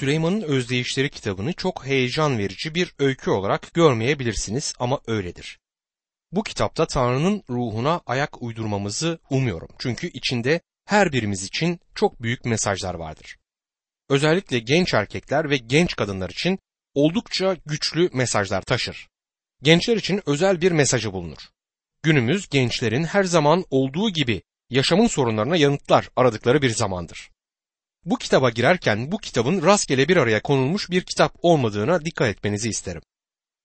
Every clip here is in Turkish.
Süleyman'ın Özdeyişleri kitabını çok heyecan verici bir öykü olarak görmeyebilirsiniz ama öyledir. Bu kitapta Tanrı'nın ruhuna ayak uydurmamızı umuyorum. Çünkü içinde her birimiz için çok büyük mesajlar vardır. Özellikle genç erkekler ve genç kadınlar için oldukça güçlü mesajlar taşır. Gençler için özel bir mesajı bulunur. Günümüz gençlerin her zaman olduğu gibi yaşamın sorunlarına yanıtlar aradıkları bir zamandır. Bu kitaba girerken bu kitabın rastgele bir araya konulmuş bir kitap olmadığına dikkat etmenizi isterim.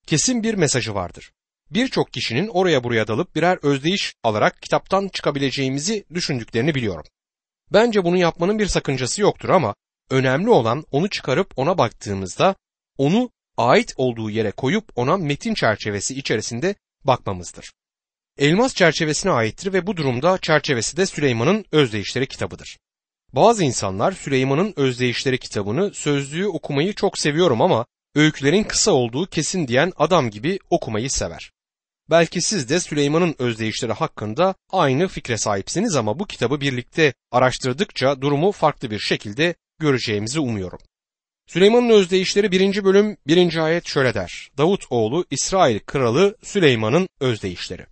Kesin bir mesajı vardır. Birçok kişinin oraya buraya dalıp birer özdeyiş alarak kitaptan çıkabileceğimizi düşündüklerini biliyorum. Bence bunu yapmanın bir sakıncası yoktur ama önemli olan onu çıkarıp ona baktığımızda onu ait olduğu yere koyup ona metin çerçevesi içerisinde bakmamızdır. Elmas çerçevesine aittir ve bu durumda çerçevesi de Süleyman'ın Özdeyişleri kitabıdır. Bazı insanlar Süleyman'ın Özdeyişleri kitabını sözlüğü okumayı çok seviyorum ama öykülerin kısa olduğu kesin diyen adam gibi okumayı sever. Belki siz de Süleyman'ın özdeyişleri hakkında aynı fikre sahipsiniz ama bu kitabı birlikte araştırdıkça durumu farklı bir şekilde göreceğimizi umuyorum. Süleyman'ın özdeyişleri 1. bölüm 1. ayet şöyle der. Davut oğlu İsrail kralı Süleyman'ın özdeyişleri.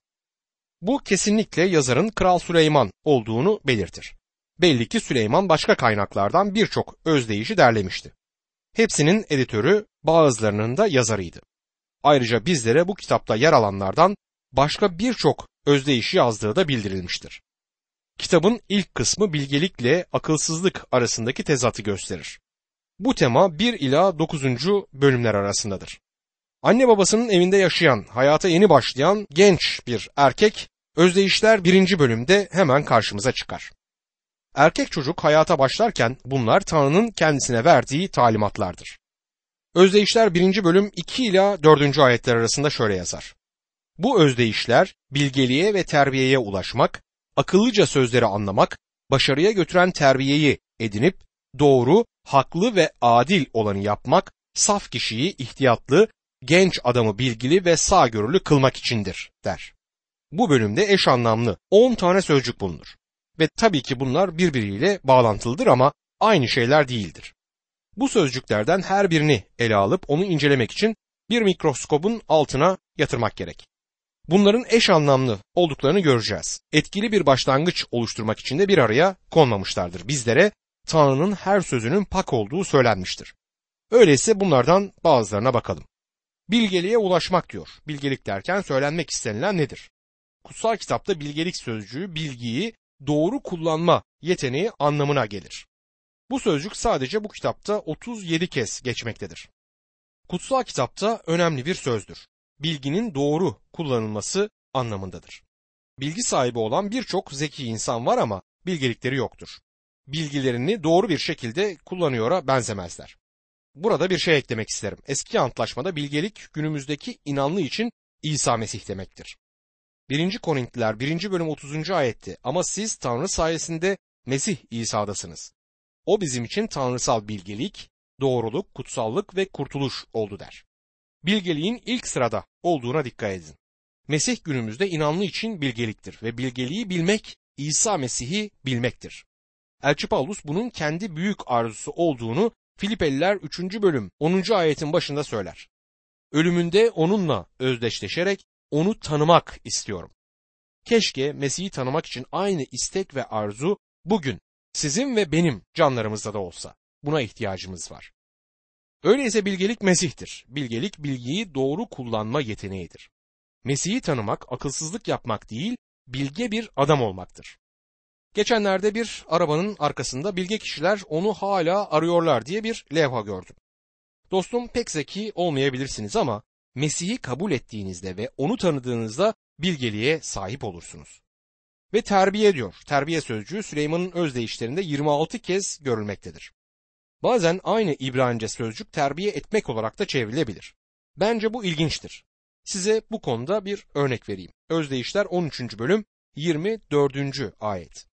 Bu kesinlikle yazarın Kral Süleyman olduğunu belirtir. Belli ki Süleyman başka kaynaklardan birçok özdeyişi derlemişti. Hepsinin editörü bazılarının da yazarıydı. Ayrıca bizlere bu kitapta yer alanlardan başka birçok özdeyişi yazdığı da bildirilmiştir. Kitabın ilk kısmı bilgelikle akılsızlık arasındaki tezatı gösterir. Bu tema 1 ila 9. bölümler arasındadır. Anne babasının evinde yaşayan, hayata yeni başlayan genç bir erkek özdeyişler 1. bölümde hemen karşımıza çıkar. Erkek çocuk hayata başlarken bunlar Tanrı'nın kendisine verdiği talimatlardır. Özdeyişler 1. bölüm 2 ila 4. ayetler arasında şöyle yazar. Bu özdeyişler bilgeliğe ve terbiyeye ulaşmak, akıllıca sözleri anlamak, başarıya götüren terbiyeyi edinip doğru, haklı ve adil olanı yapmak, saf kişiyi ihtiyatlı, genç adamı bilgili ve sağgörülü kılmak içindir der. Bu bölümde eş anlamlı 10 tane sözcük bulunur. Ve tabii ki bunlar birbiriyle bağlantılıdır ama aynı şeyler değildir. Bu sözcüklerden her birini ele alıp onu incelemek için bir mikroskopun altına yatırmak gerek. Bunların eş anlamlı olduklarını göreceğiz. Etkili bir başlangıç oluşturmak için de bir araya konmamışlardır. Bizlere Tanrı'nın her sözünün pak olduğu söylenmiştir. Öyleyse bunlardan bazılarına bakalım. Bilgeliğe ulaşmak diyor. Bilgelik derken söylenmek istenilen nedir? Kutsal kitapta bilgelik sözcüğü bilgiyi doğru kullanma yeteneği anlamına gelir. Bu sözcük sadece bu kitapta 37 kez geçmektedir. Kutsal kitapta önemli bir sözdür. Bilginin doğru kullanılması anlamındadır. Bilgi sahibi olan birçok zeki insan var ama bilgelikleri yoktur. Bilgilerini doğru bir şekilde kullanıyora benzemezler. Burada bir şey eklemek isterim. Eski antlaşmada bilgelik günümüzdeki inanlı için İsa Mesih demektir. 1. Korintliler 1. bölüm 30. ayetti. Ama siz Tanrı sayesinde Mesih İsa'dasınız. O bizim için tanrısal bilgelik, doğruluk, kutsallık ve kurtuluş oldu der. Bilgeliğin ilk sırada olduğuna dikkat edin. Mesih günümüzde inanlı için bilgeliktir ve bilgeliği bilmek İsa Mesih'i bilmektir. Elçi Paulus bunun kendi büyük arzusu olduğunu Filipeliler 3. bölüm 10. ayetin başında söyler. Ölümünde onunla özdeşleşerek onu tanımak istiyorum. Keşke Mesih'i tanımak için aynı istek ve arzu bugün sizin ve benim canlarımızda da olsa. Buna ihtiyacımız var. Öyleyse bilgelik Mesih'tir. Bilgelik bilgiyi doğru kullanma yeteneğidir. Mesih'i tanımak akılsızlık yapmak değil, bilge bir adam olmaktır. Geçenlerde bir arabanın arkasında bilge kişiler onu hala arıyorlar diye bir levha gördüm. Dostum pek zeki olmayabilirsiniz ama Mesih'i kabul ettiğinizde ve onu tanıdığınızda bilgeliğe sahip olursunuz. Ve terbiye diyor. Terbiye sözcüğü Süleyman'ın özdeyişlerinde 26 kez görülmektedir. Bazen aynı İbranice sözcük terbiye etmek olarak da çevrilebilir. Bence bu ilginçtir. Size bu konuda bir örnek vereyim. Özdeyişler 13. bölüm 24. ayet.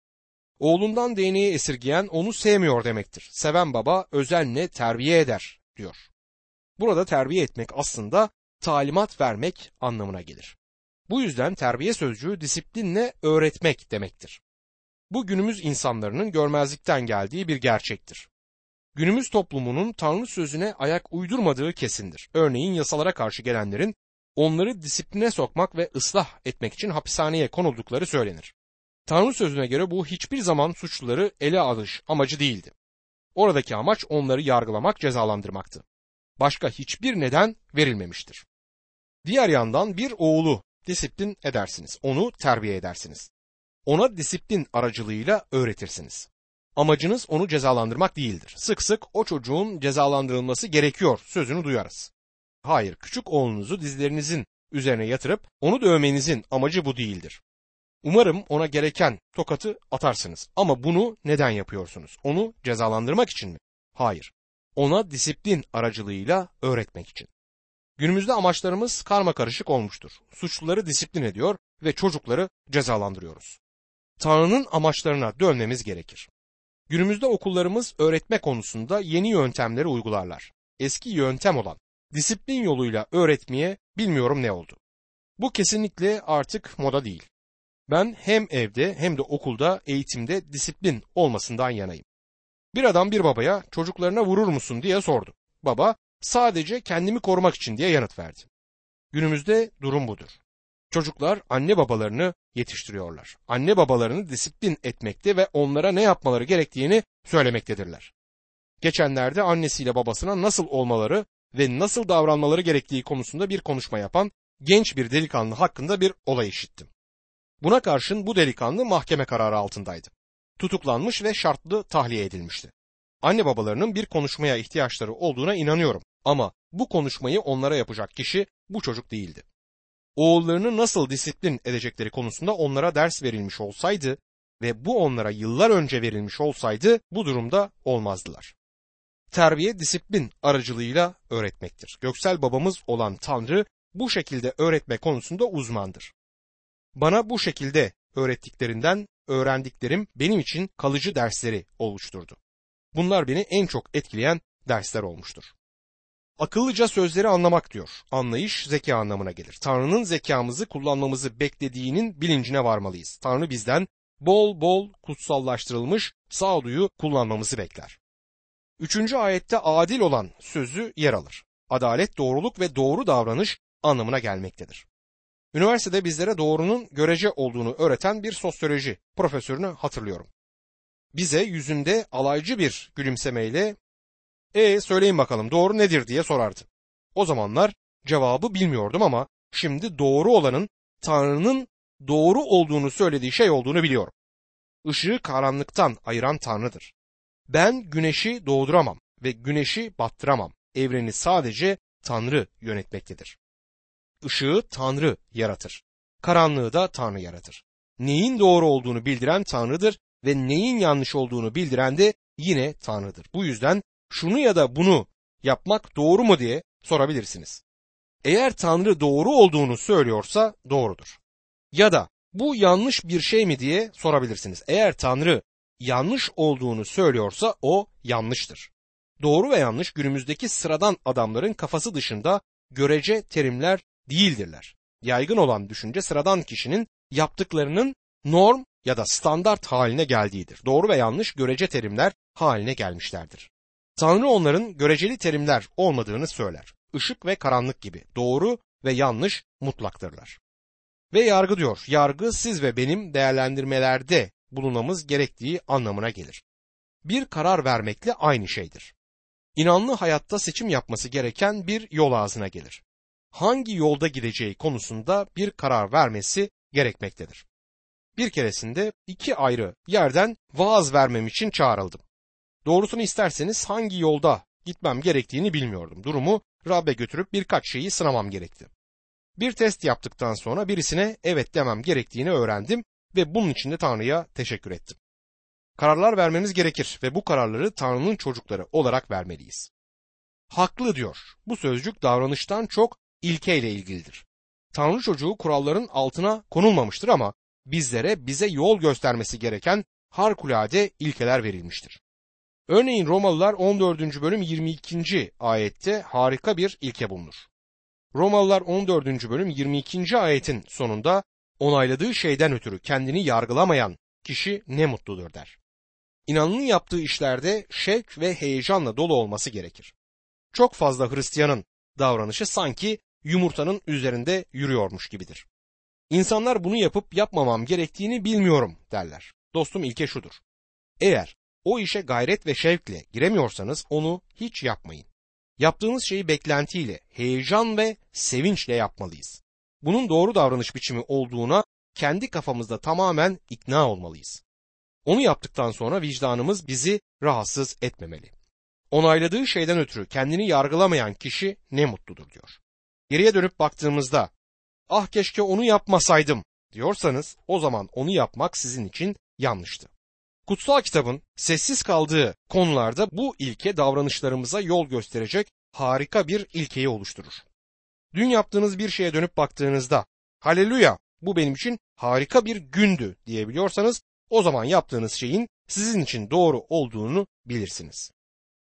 Oğlundan değneği esirgeyen onu sevmiyor demektir. Seven baba özenle terbiye eder diyor. Burada terbiye etmek aslında talimat vermek anlamına gelir. Bu yüzden terbiye sözcüğü disiplinle öğretmek demektir. Bu günümüz insanların görmezlikten geldiği bir gerçektir. Günümüz toplumunun Tanrı sözüne ayak uydurmadığı kesindir. Örneğin yasalara karşı gelenlerin onları disipline sokmak ve ıslah etmek için hapishaneye konuldukları söylenir. Tanrı sözüne göre bu hiçbir zaman suçluları ele alış amacı değildi. Oradaki amaç onları yargılamak, cezalandırmaktı. Başka hiçbir neden verilmemiştir. Diğer yandan bir oğulu disiplin edersiniz. Onu terbiye edersiniz. Ona disiplin aracılığıyla öğretirsiniz. Amacınız onu cezalandırmak değildir. Sık sık o çocuğun cezalandırılması gerekiyor sözünü duyarız. Hayır, küçük oğlunuzu dizlerinizin üzerine yatırıp onu dövmenizin amacı bu değildir. Umarım ona gereken tokatı atarsınız. Ama bunu neden yapıyorsunuz? Onu cezalandırmak için mi? Hayır. Ona disiplin aracılığıyla öğretmek için. Günümüzde amaçlarımız karma karışık olmuştur. Suçluları disiplin ediyor ve çocukları cezalandırıyoruz. Tanrı'nın amaçlarına dönmemiz gerekir. Günümüzde okullarımız öğretme konusunda yeni yöntemleri uygularlar. Eski yöntem olan disiplin yoluyla öğretmeye bilmiyorum ne oldu. Bu kesinlikle artık moda değil. Ben hem evde hem de okulda eğitimde disiplin olmasından yanayım. Bir adam bir babaya çocuklarına vurur musun diye sordu. Baba sadece kendimi korumak için diye yanıt verdi. Günümüzde durum budur. Çocuklar anne babalarını yetiştiriyorlar. Anne babalarını disiplin etmekte ve onlara ne yapmaları gerektiğini söylemektedirler. Geçenlerde annesiyle babasına nasıl olmaları ve nasıl davranmaları gerektiği konusunda bir konuşma yapan genç bir delikanlı hakkında bir olay işittim. Buna karşın bu delikanlı mahkeme kararı altındaydı. Tutuklanmış ve şartlı tahliye edilmişti. Anne babalarının bir konuşmaya ihtiyaçları olduğuna inanıyorum ama bu konuşmayı onlara yapacak kişi bu çocuk değildi. Oğullarını nasıl disiplin edecekleri konusunda onlara ders verilmiş olsaydı ve bu onlara yıllar önce verilmiş olsaydı bu durumda olmazdılar. Terbiye disiplin aracılığıyla öğretmektir. Göksel babamız olan Tanrı bu şekilde öğretme konusunda uzmandır. Bana bu şekilde öğrettiklerinden öğrendiklerim benim için kalıcı dersleri oluşturdu. Bunlar beni en çok etkileyen dersler olmuştur. Akıllıca sözleri anlamak diyor. Anlayış zeka anlamına gelir. Tanrı'nın zekamızı kullanmamızı beklediğinin bilincine varmalıyız. Tanrı bizden bol bol kutsallaştırılmış sağduyu kullanmamızı bekler. Üçüncü ayette adil olan sözü yer alır. Adalet, doğruluk ve doğru davranış anlamına gelmektedir. Üniversitede bizlere doğrunun görece olduğunu öğreten bir sosyoloji profesörünü hatırlıyorum. Bize yüzünde alaycı bir gülümsemeyle e söyleyin bakalım doğru nedir diye sorardı. O zamanlar cevabı bilmiyordum ama şimdi doğru olanın Tanrı'nın doğru olduğunu söylediği şey olduğunu biliyorum. Işığı karanlıktan ayıran Tanrı'dır. Ben güneşi doğduramam ve güneşi battıramam. Evreni sadece Tanrı yönetmektedir. Işığı Tanrı yaratır. Karanlığı da Tanrı yaratır. Neyin doğru olduğunu bildiren Tanrı'dır ve neyin yanlış olduğunu bildiren de yine Tanrı'dır. Bu yüzden şunu ya da bunu yapmak doğru mu diye sorabilirsiniz. Eğer Tanrı doğru olduğunu söylüyorsa doğrudur. Ya da bu yanlış bir şey mi diye sorabilirsiniz. Eğer Tanrı yanlış olduğunu söylüyorsa o yanlıştır. Doğru ve yanlış günümüzdeki sıradan adamların kafası dışında görece terimler değildirler. Yaygın olan düşünce sıradan kişinin yaptıklarının norm ya da standart haline geldiğidir. Doğru ve yanlış görece terimler haline gelmişlerdir. Tanrı onların göreceli terimler olmadığını söyler. Işık ve karanlık gibi doğru ve yanlış mutlaktırlar. Ve yargı diyor. Yargı siz ve benim değerlendirmelerde bulunmamız gerektiği anlamına gelir. Bir karar vermekle aynı şeydir. İnanlı hayatta seçim yapması gereken bir yol ağzına gelir. Hangi yolda gideceği konusunda bir karar vermesi gerekmektedir. Bir keresinde iki ayrı yerden vaaz vermem için çağrıldım. Doğrusunu isterseniz hangi yolda gitmem gerektiğini bilmiyordum. Durumu Rab'be götürüp birkaç şeyi sınamam gerekti. Bir test yaptıktan sonra birisine evet demem gerektiğini öğrendim ve bunun için de Tanrı'ya teşekkür ettim. Kararlar vermemiz gerekir ve bu kararları Tanrı'nın çocukları olarak vermeliyiz. Haklı diyor. Bu sözcük davranıştan çok ilkeyle ilgilidir. Tanrı çocuğu kuralların altına konulmamıştır ama bizlere bize yol göstermesi gereken harikulade ilkeler verilmiştir. Örneğin Romalılar 14. bölüm 22. ayette harika bir ilke bulunur. Romalılar 14. bölüm 22. ayetin sonunda onayladığı şeyden ötürü kendini yargılamayan kişi ne mutludur der. İnanının yaptığı işlerde şevk ve heyecanla dolu olması gerekir. Çok fazla Hristiyanın davranışı sanki yumurtanın üzerinde yürüyormuş gibidir. İnsanlar bunu yapıp yapmamam gerektiğini bilmiyorum derler. Dostum ilke şudur. Eğer o işe gayret ve şevkle giremiyorsanız onu hiç yapmayın. Yaptığınız şeyi beklentiyle, heyecan ve sevinçle yapmalıyız. Bunun doğru davranış biçimi olduğuna kendi kafamızda tamamen ikna olmalıyız. Onu yaptıktan sonra vicdanımız bizi rahatsız etmemeli. Onayladığı şeyden ötürü kendini yargılamayan kişi ne mutludur diyor. Geriye dönüp baktığımızda ah keşke onu yapmasaydım diyorsanız o zaman onu yapmak sizin için yanlıştı. Kutsal kitabın sessiz kaldığı konularda bu ilke davranışlarımıza yol gösterecek harika bir ilkeyi oluşturur. Dün yaptığınız bir şeye dönüp baktığınızda haleluya bu benim için harika bir gündü diyebiliyorsanız o zaman yaptığınız şeyin sizin için doğru olduğunu bilirsiniz.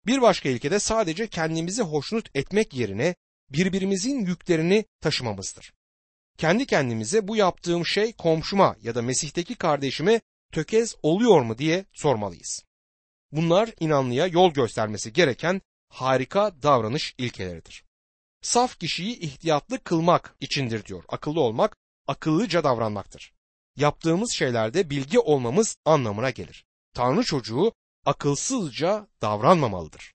Bir başka ilke de sadece kendimizi hoşnut etmek yerine birbirimizin yüklerini taşımamızdır. Kendi kendimize bu yaptığım şey komşuma ya da Mesih'teki kardeşime tökez oluyor mu diye sormalıyız. Bunlar inanlıya yol göstermesi gereken harika davranış ilkeleridir. Saf kişiyi ihtiyatlı kılmak içindir diyor. Akıllı olmak, akıllıca davranmaktır. Yaptığımız şeylerde bilgi olmamız anlamına gelir. Tanrı çocuğu akılsızca davranmamalıdır.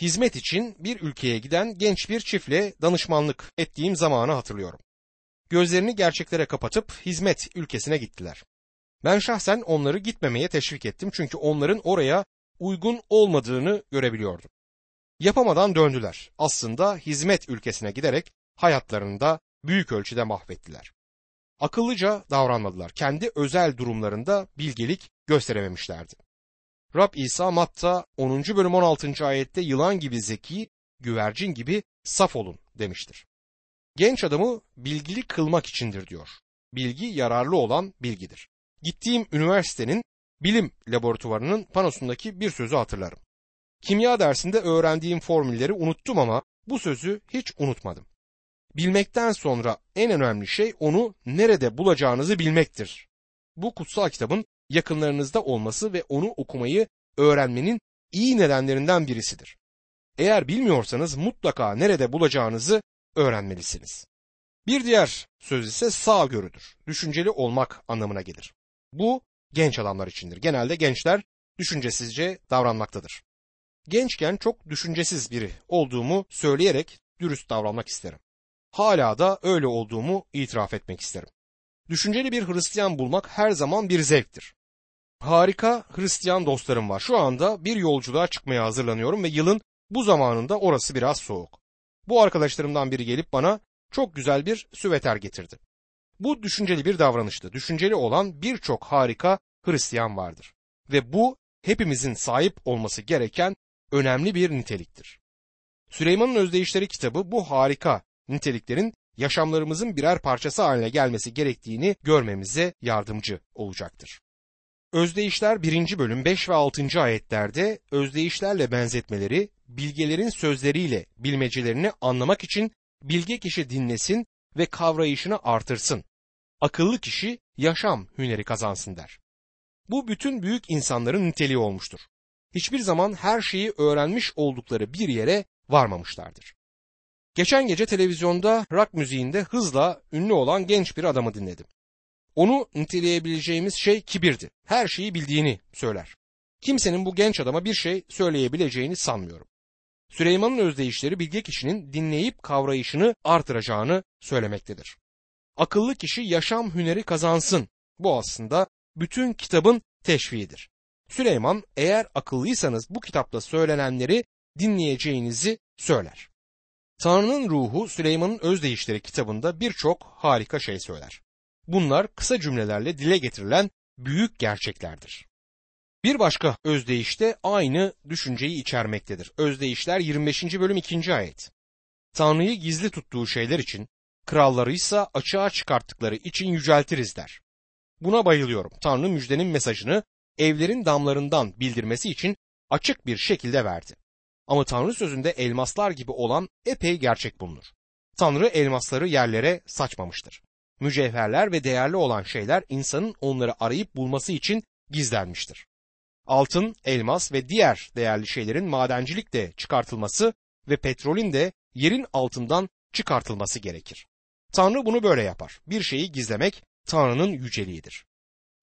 Hizmet için bir ülkeye giden genç bir çiftle danışmanlık ettiğim zamanı hatırlıyorum. Gözlerini gerçeklere kapatıp hizmet ülkesine gittiler. Ben şahsen onları gitmemeye teşvik ettim çünkü onların oraya uygun olmadığını görebiliyordum. Yapamadan döndüler. Aslında hizmet ülkesine giderek hayatlarını da büyük ölçüde mahvettiler. Akıllıca davranmadılar. Kendi özel durumlarında bilgelik gösterememişlerdi. Rab İsa Matta 10. bölüm 16. ayette yılan gibi zeki, güvercin gibi saf olun demiştir. Genç adamı bilgili kılmak içindir diyor. Bilgi yararlı olan bilgidir. Gittiğim üniversitenin bilim laboratuvarının panosundaki bir sözü hatırlarım. Kimya dersinde öğrendiğim formülleri unuttum ama bu sözü hiç unutmadım. Bilmekten sonra en önemli şey onu nerede bulacağınızı bilmektir. Bu kutsal kitabın yakınlarınızda olması ve onu okumayı öğrenmenin iyi nedenlerinden birisidir. Eğer bilmiyorsanız mutlaka nerede bulacağınızı öğrenmelisiniz. Bir diğer söz ise sağ görüdür. Düşünceli olmak anlamına gelir. Bu genç adamlar içindir. Genelde gençler düşüncesizce davranmaktadır. Gençken çok düşüncesiz biri olduğumu söyleyerek dürüst davranmak isterim. Hala da öyle olduğumu itiraf etmek isterim. Düşünceli bir Hristiyan bulmak her zaman bir zevktir. Harika Hristiyan dostlarım var. Şu anda bir yolculuğa çıkmaya hazırlanıyorum ve yılın bu zamanında orası biraz soğuk. Bu arkadaşlarımdan biri gelip bana çok güzel bir süveter getirdi. Bu düşünceli bir davranıştı. Düşünceli olan birçok harika Hristiyan vardır. Ve bu hepimizin sahip olması gereken önemli bir niteliktir. Süleyman'ın Özdeyişleri kitabı bu harika niteliklerin yaşamlarımızın birer parçası haline gelmesi gerektiğini görmemize yardımcı olacaktır. Özdeyişler 1. bölüm 5 ve 6. ayetlerde özdeyişlerle benzetmeleri bilgelerin sözleriyle bilmecelerini anlamak için bilge kişi dinlesin ve kavrayışını artırsın. Akıllı kişi yaşam hüneri kazansın der. Bu bütün büyük insanların niteliği olmuştur. Hiçbir zaman her şeyi öğrenmiş oldukları bir yere varmamışlardır. Geçen gece televizyonda rock müziğinde hızla ünlü olan genç bir adamı dinledim. Onu niteleyebileceğimiz şey kibirdi. Her şeyi bildiğini söyler. Kimsenin bu genç adama bir şey söyleyebileceğini sanmıyorum. Süleyman'ın özdeyişleri bilge kişinin dinleyip kavrayışını artıracağını söylemektedir. Akıllı kişi yaşam hüneri kazansın. Bu aslında bütün kitabın teşviğidir. Süleyman eğer akıllıysanız bu kitapta söylenenleri dinleyeceğinizi söyler. Tanrı'nın ruhu Süleyman'ın özdeyişleri kitabında birçok harika şey söyler. Bunlar kısa cümlelerle dile getirilen büyük gerçeklerdir. Bir başka özdeyişte aynı düşünceyi içermektedir. Özdeyişler 25. bölüm 2. ayet. Tanrı'yı gizli tuttuğu şeyler için, kralları ise açığa çıkarttıkları için yüceltiriz der. Buna bayılıyorum. Tanrı müjdenin mesajını evlerin damlarından bildirmesi için açık bir şekilde verdi. Ama Tanrı sözünde elmaslar gibi olan epey gerçek bulunur. Tanrı elmasları yerlere saçmamıştır. Mücevherler ve değerli olan şeyler insanın onları arayıp bulması için gizlenmiştir. Altın, elmas ve diğer değerli şeylerin madencilikle çıkartılması ve petrolün de yerin altından çıkartılması gerekir. Tanrı bunu böyle yapar. Bir şeyi gizlemek Tanrı'nın yüceliğidir.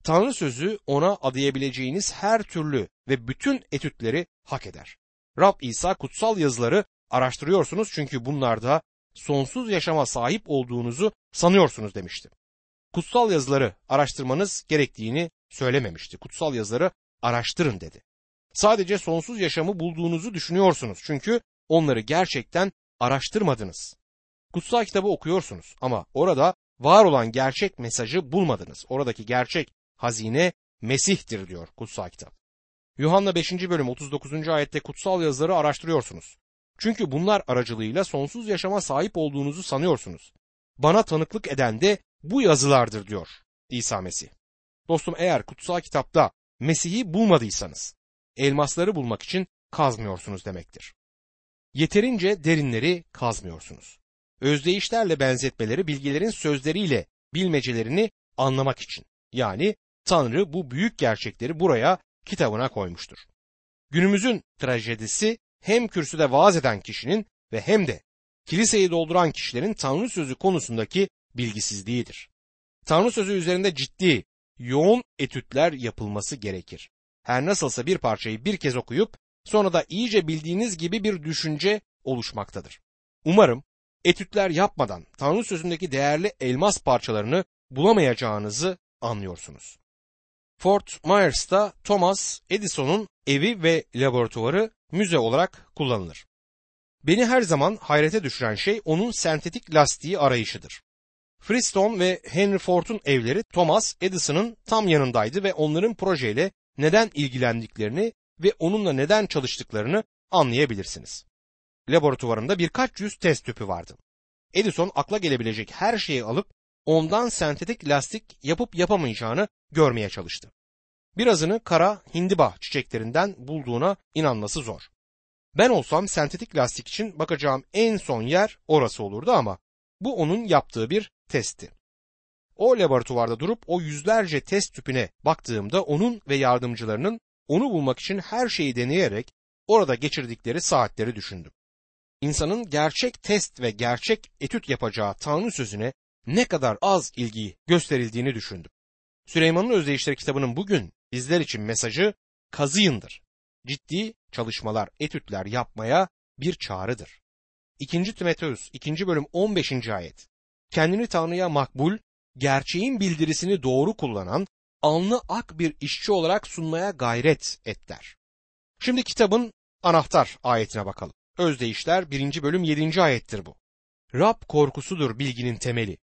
Tanrı sözü ona adayabileceğiniz her türlü ve bütün etütleri hak eder. Rab İsa kutsal yazıları araştırıyorsunuz çünkü bunlarda sonsuz yaşama sahip olduğunuzu sanıyorsunuz demişti. Kutsal yazıları araştırmanız gerektiğini söylememişti. Kutsal yazıları araştırın dedi. Sadece sonsuz yaşamı bulduğunuzu düşünüyorsunuz çünkü onları gerçekten araştırmadınız. Kutsal kitabı okuyorsunuz ama orada var olan gerçek mesajı bulmadınız. Oradaki gerçek hazine Mesih'tir diyor kutsal kitap. Yuhanna 5. bölüm 39. ayette kutsal yazıları araştırıyorsunuz. Çünkü bunlar aracılığıyla sonsuz yaşama sahip olduğunuzu sanıyorsunuz. Bana tanıklık eden de bu yazılardır diyor İsa Mesih. Dostum eğer kutsal kitapta Mesih'i bulmadıysanız elmasları bulmak için kazmıyorsunuz demektir. Yeterince derinleri kazmıyorsunuz. Özdeyişlerle benzetmeleri bilgilerin sözleriyle bilmecelerini anlamak için. Yani Tanrı bu büyük gerçekleri buraya kitabına koymuştur. Günümüzün trajedisi hem kürsüde vaaz eden kişinin ve hem de kiliseyi dolduran kişilerin Tanrı sözü konusundaki bilgisizliğidir. Tanrı sözü üzerinde ciddi, yoğun etütler yapılması gerekir. Her nasılsa bir parçayı bir kez okuyup sonra da iyice bildiğiniz gibi bir düşünce oluşmaktadır. Umarım etütler yapmadan Tanrı sözündeki değerli elmas parçalarını bulamayacağınızı anlıyorsunuz. Fort Myers'ta Thomas Edison'un evi ve laboratuvarı müze olarak kullanılır. Beni her zaman hayrete düşüren şey onun sentetik lastiği arayışıdır. Freestone ve Henry Ford'un evleri Thomas Edison'ın tam yanındaydı ve onların projeyle neden ilgilendiklerini ve onunla neden çalıştıklarını anlayabilirsiniz. Laboratuvarında birkaç yüz test tüpü vardı. Edison akla gelebilecek her şeyi alıp ondan sentetik lastik yapıp yapamayacağını görmeye çalıştı. Birazını kara hindiba çiçeklerinden bulduğuna inanması zor. Ben olsam sentetik lastik için bakacağım en son yer orası olurdu ama bu onun yaptığı bir testti. O laboratuvarda durup o yüzlerce test tüpüne baktığımda onun ve yardımcılarının onu bulmak için her şeyi deneyerek orada geçirdikleri saatleri düşündüm. İnsanın gerçek test ve gerçek etüt yapacağı Tanrı sözüne ne kadar az ilgi gösterildiğini düşündüm. Süleyman'ın Özdeyişleri kitabının bugün bizler için mesajı kazıyındır. Ciddi çalışmalar, etütler yapmaya bir çağrıdır. 2. Timoteus 2. bölüm 15. ayet. Kendini Tanrı'ya makbul, gerçeğin bildirisini doğru kullanan, alnı ak bir işçi olarak sunmaya gayret et der. Şimdi kitabın anahtar ayetine bakalım. Özdeyişler 1. bölüm 7. ayettir bu. Rab korkusudur bilginin temeli.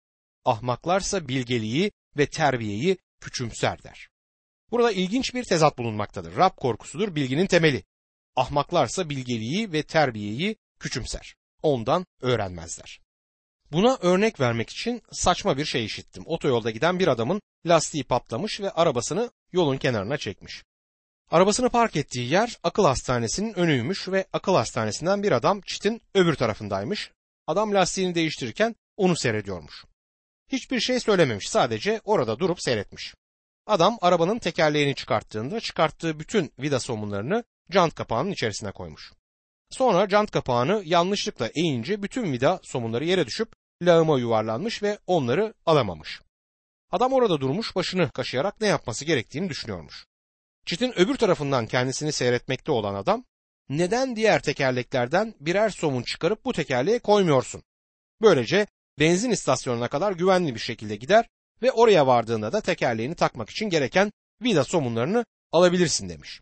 Ahmaklarsa bilgeliği ve terbiyeyi küçümser der. Burada ilginç bir tezat bulunmaktadır. Rab korkusudur bilginin temeli. Ahmaklarsa bilgeliği ve terbiyeyi küçümser. Ondan öğrenmezler. Buna örnek vermek için saçma bir şey işittim. Otoyolda giden bir adamın lastiği patlamış ve arabasını yolun kenarına çekmiş. Arabasını park ettiği yer akıl hastanesinin önüymüş ve akıl hastanesinden bir adam çitin öbür tarafındaymış. Adam lastiğini değiştirirken onu seyrediyormuş. Hiçbir şey söylememiş sadece orada durup seyretmiş. Adam arabanın tekerleğini çıkarttığında çıkarttığı bütün vida somunlarını jant kapağının içerisine koymuş. Sonra jant kapağını yanlışlıkla eğince bütün vida somunları yere düşüp lağıma yuvarlanmış ve onları alamamış. Adam orada durmuş başını kaşıyarak ne yapması gerektiğini düşünüyormuş. Çitin öbür tarafından kendisini seyretmekte olan adam neden diğer tekerleklerden birer somun çıkarıp bu tekerleğe koymuyorsun? Böylece benzin istasyonuna kadar güvenli bir şekilde gider ve oraya vardığında da tekerleğini takmak için gereken vida somunlarını alabilirsin demiş.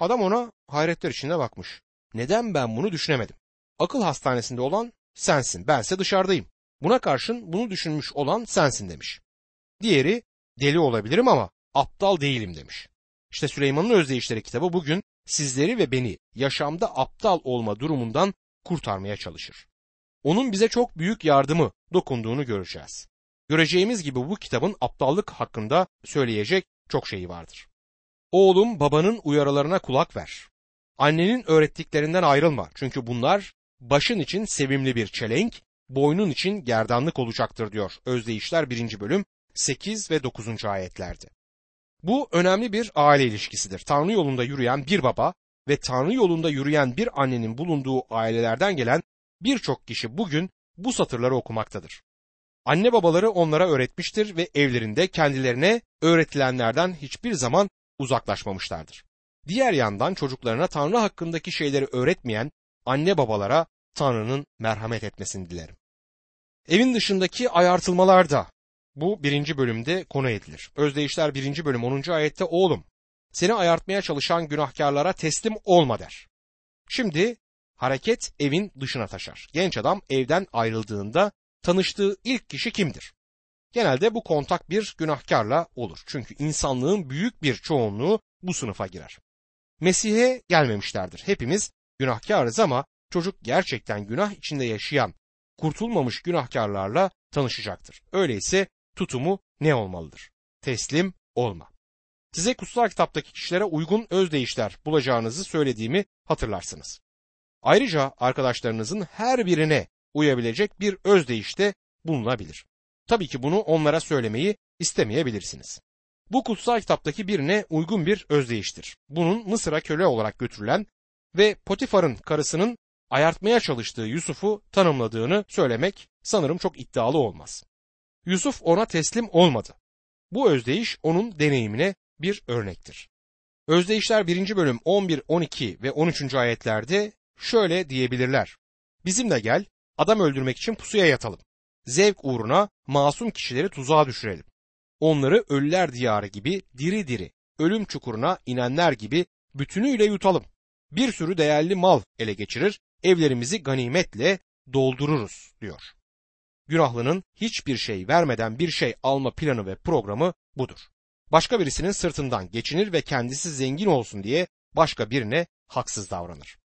Adam ona hayretler içinde bakmış. Neden ben bunu düşünemedim? Akıl hastanesinde olan sensin, bense dışarıdayım. Buna karşın bunu düşünmüş olan sensin demiş. Diğeri deli olabilirim ama aptal değilim demiş. İşte Süleyman'ın Özdeyişleri kitabı bugün sizleri ve beni yaşamda aptal olma durumundan kurtarmaya çalışır. Onun bize çok büyük yardımı dokunduğunu göreceğiz. Göreceğimiz gibi bu kitabın aptallık hakkında söyleyecek çok şeyi vardır. Oğlum babanın uyarılarına kulak ver. Annenin öğrettiklerinden ayrılma çünkü bunlar başın için sevimli bir çelenk, boynun için gerdanlık olacaktır diyor Özdeyişler 1. bölüm 8 ve 9. ayetlerde. Bu önemli bir aile ilişkisidir. Tanrı yolunda yürüyen bir baba ve Tanrı yolunda yürüyen bir annenin bulunduğu ailelerden gelen birçok kişi bugün bu satırları okumaktadır. Anne babaları onlara öğretmiştir ve evlerinde kendilerine öğretilenlerden hiçbir zaman uzaklaşmamışlardır. Diğer yandan çocuklarına Tanrı hakkındaki şeyleri öğretmeyen anne babalara Tanrı'nın merhamet etmesini dilerim. Evin dışındaki ayartılmalar da bu birinci bölümde konu edilir. Özdeyişler birinci bölüm 10. ayette oğlum seni ayartmaya çalışan günahkarlara teslim olma der. Şimdi hareket evin dışına taşar. Genç adam evden ayrıldığında tanıştığı ilk kişi kimdir? Genelde bu kontak bir günahkarla olur. Çünkü insanlığın büyük bir çoğunluğu bu sınıfa girer. Mesih'e gelmemişlerdir. Hepimiz günahkarız ama çocuk gerçekten günah içinde yaşayan, kurtulmamış günahkarlarla tanışacaktır. Öyleyse tutumu ne olmalıdır? Teslim olma. Size kutsal kitaptaki kişilere uygun özdeyişler bulacağınızı söylediğimi hatırlarsınız. Ayrıca arkadaşlarınızın her birine uyabilecek bir özdeyişte bulunabilir. Tabii ki bunu onlara söylemeyi istemeyebilirsiniz. Bu kutsal kitaptaki birine uygun bir özdeyiştir. Bunun Mısır'a köle olarak götürülen ve Potifar'ın karısının ayartmaya çalıştığı Yusuf'u tanımladığını söylemek sanırım çok iddialı olmaz. Yusuf ona teslim olmadı. Bu özdeyiş onun deneyimine bir örnektir. Özdeyişler 1. bölüm 11, 12 ve 13. ayetlerde şöyle diyebilirler. Bizimle gel, adam öldürmek için pusuya yatalım. Zevk uğruna masum kişileri tuzağa düşürelim. Onları ölüler diyarı gibi diri diri, ölüm çukuruna inenler gibi bütünüyle yutalım. Bir sürü değerli mal ele geçirir, evlerimizi ganimetle doldururuz diyor. Günahlının hiçbir şey vermeden bir şey alma planı ve programı budur. Başka birisinin sırtından geçinir ve kendisi zengin olsun diye başka birine haksız davranır.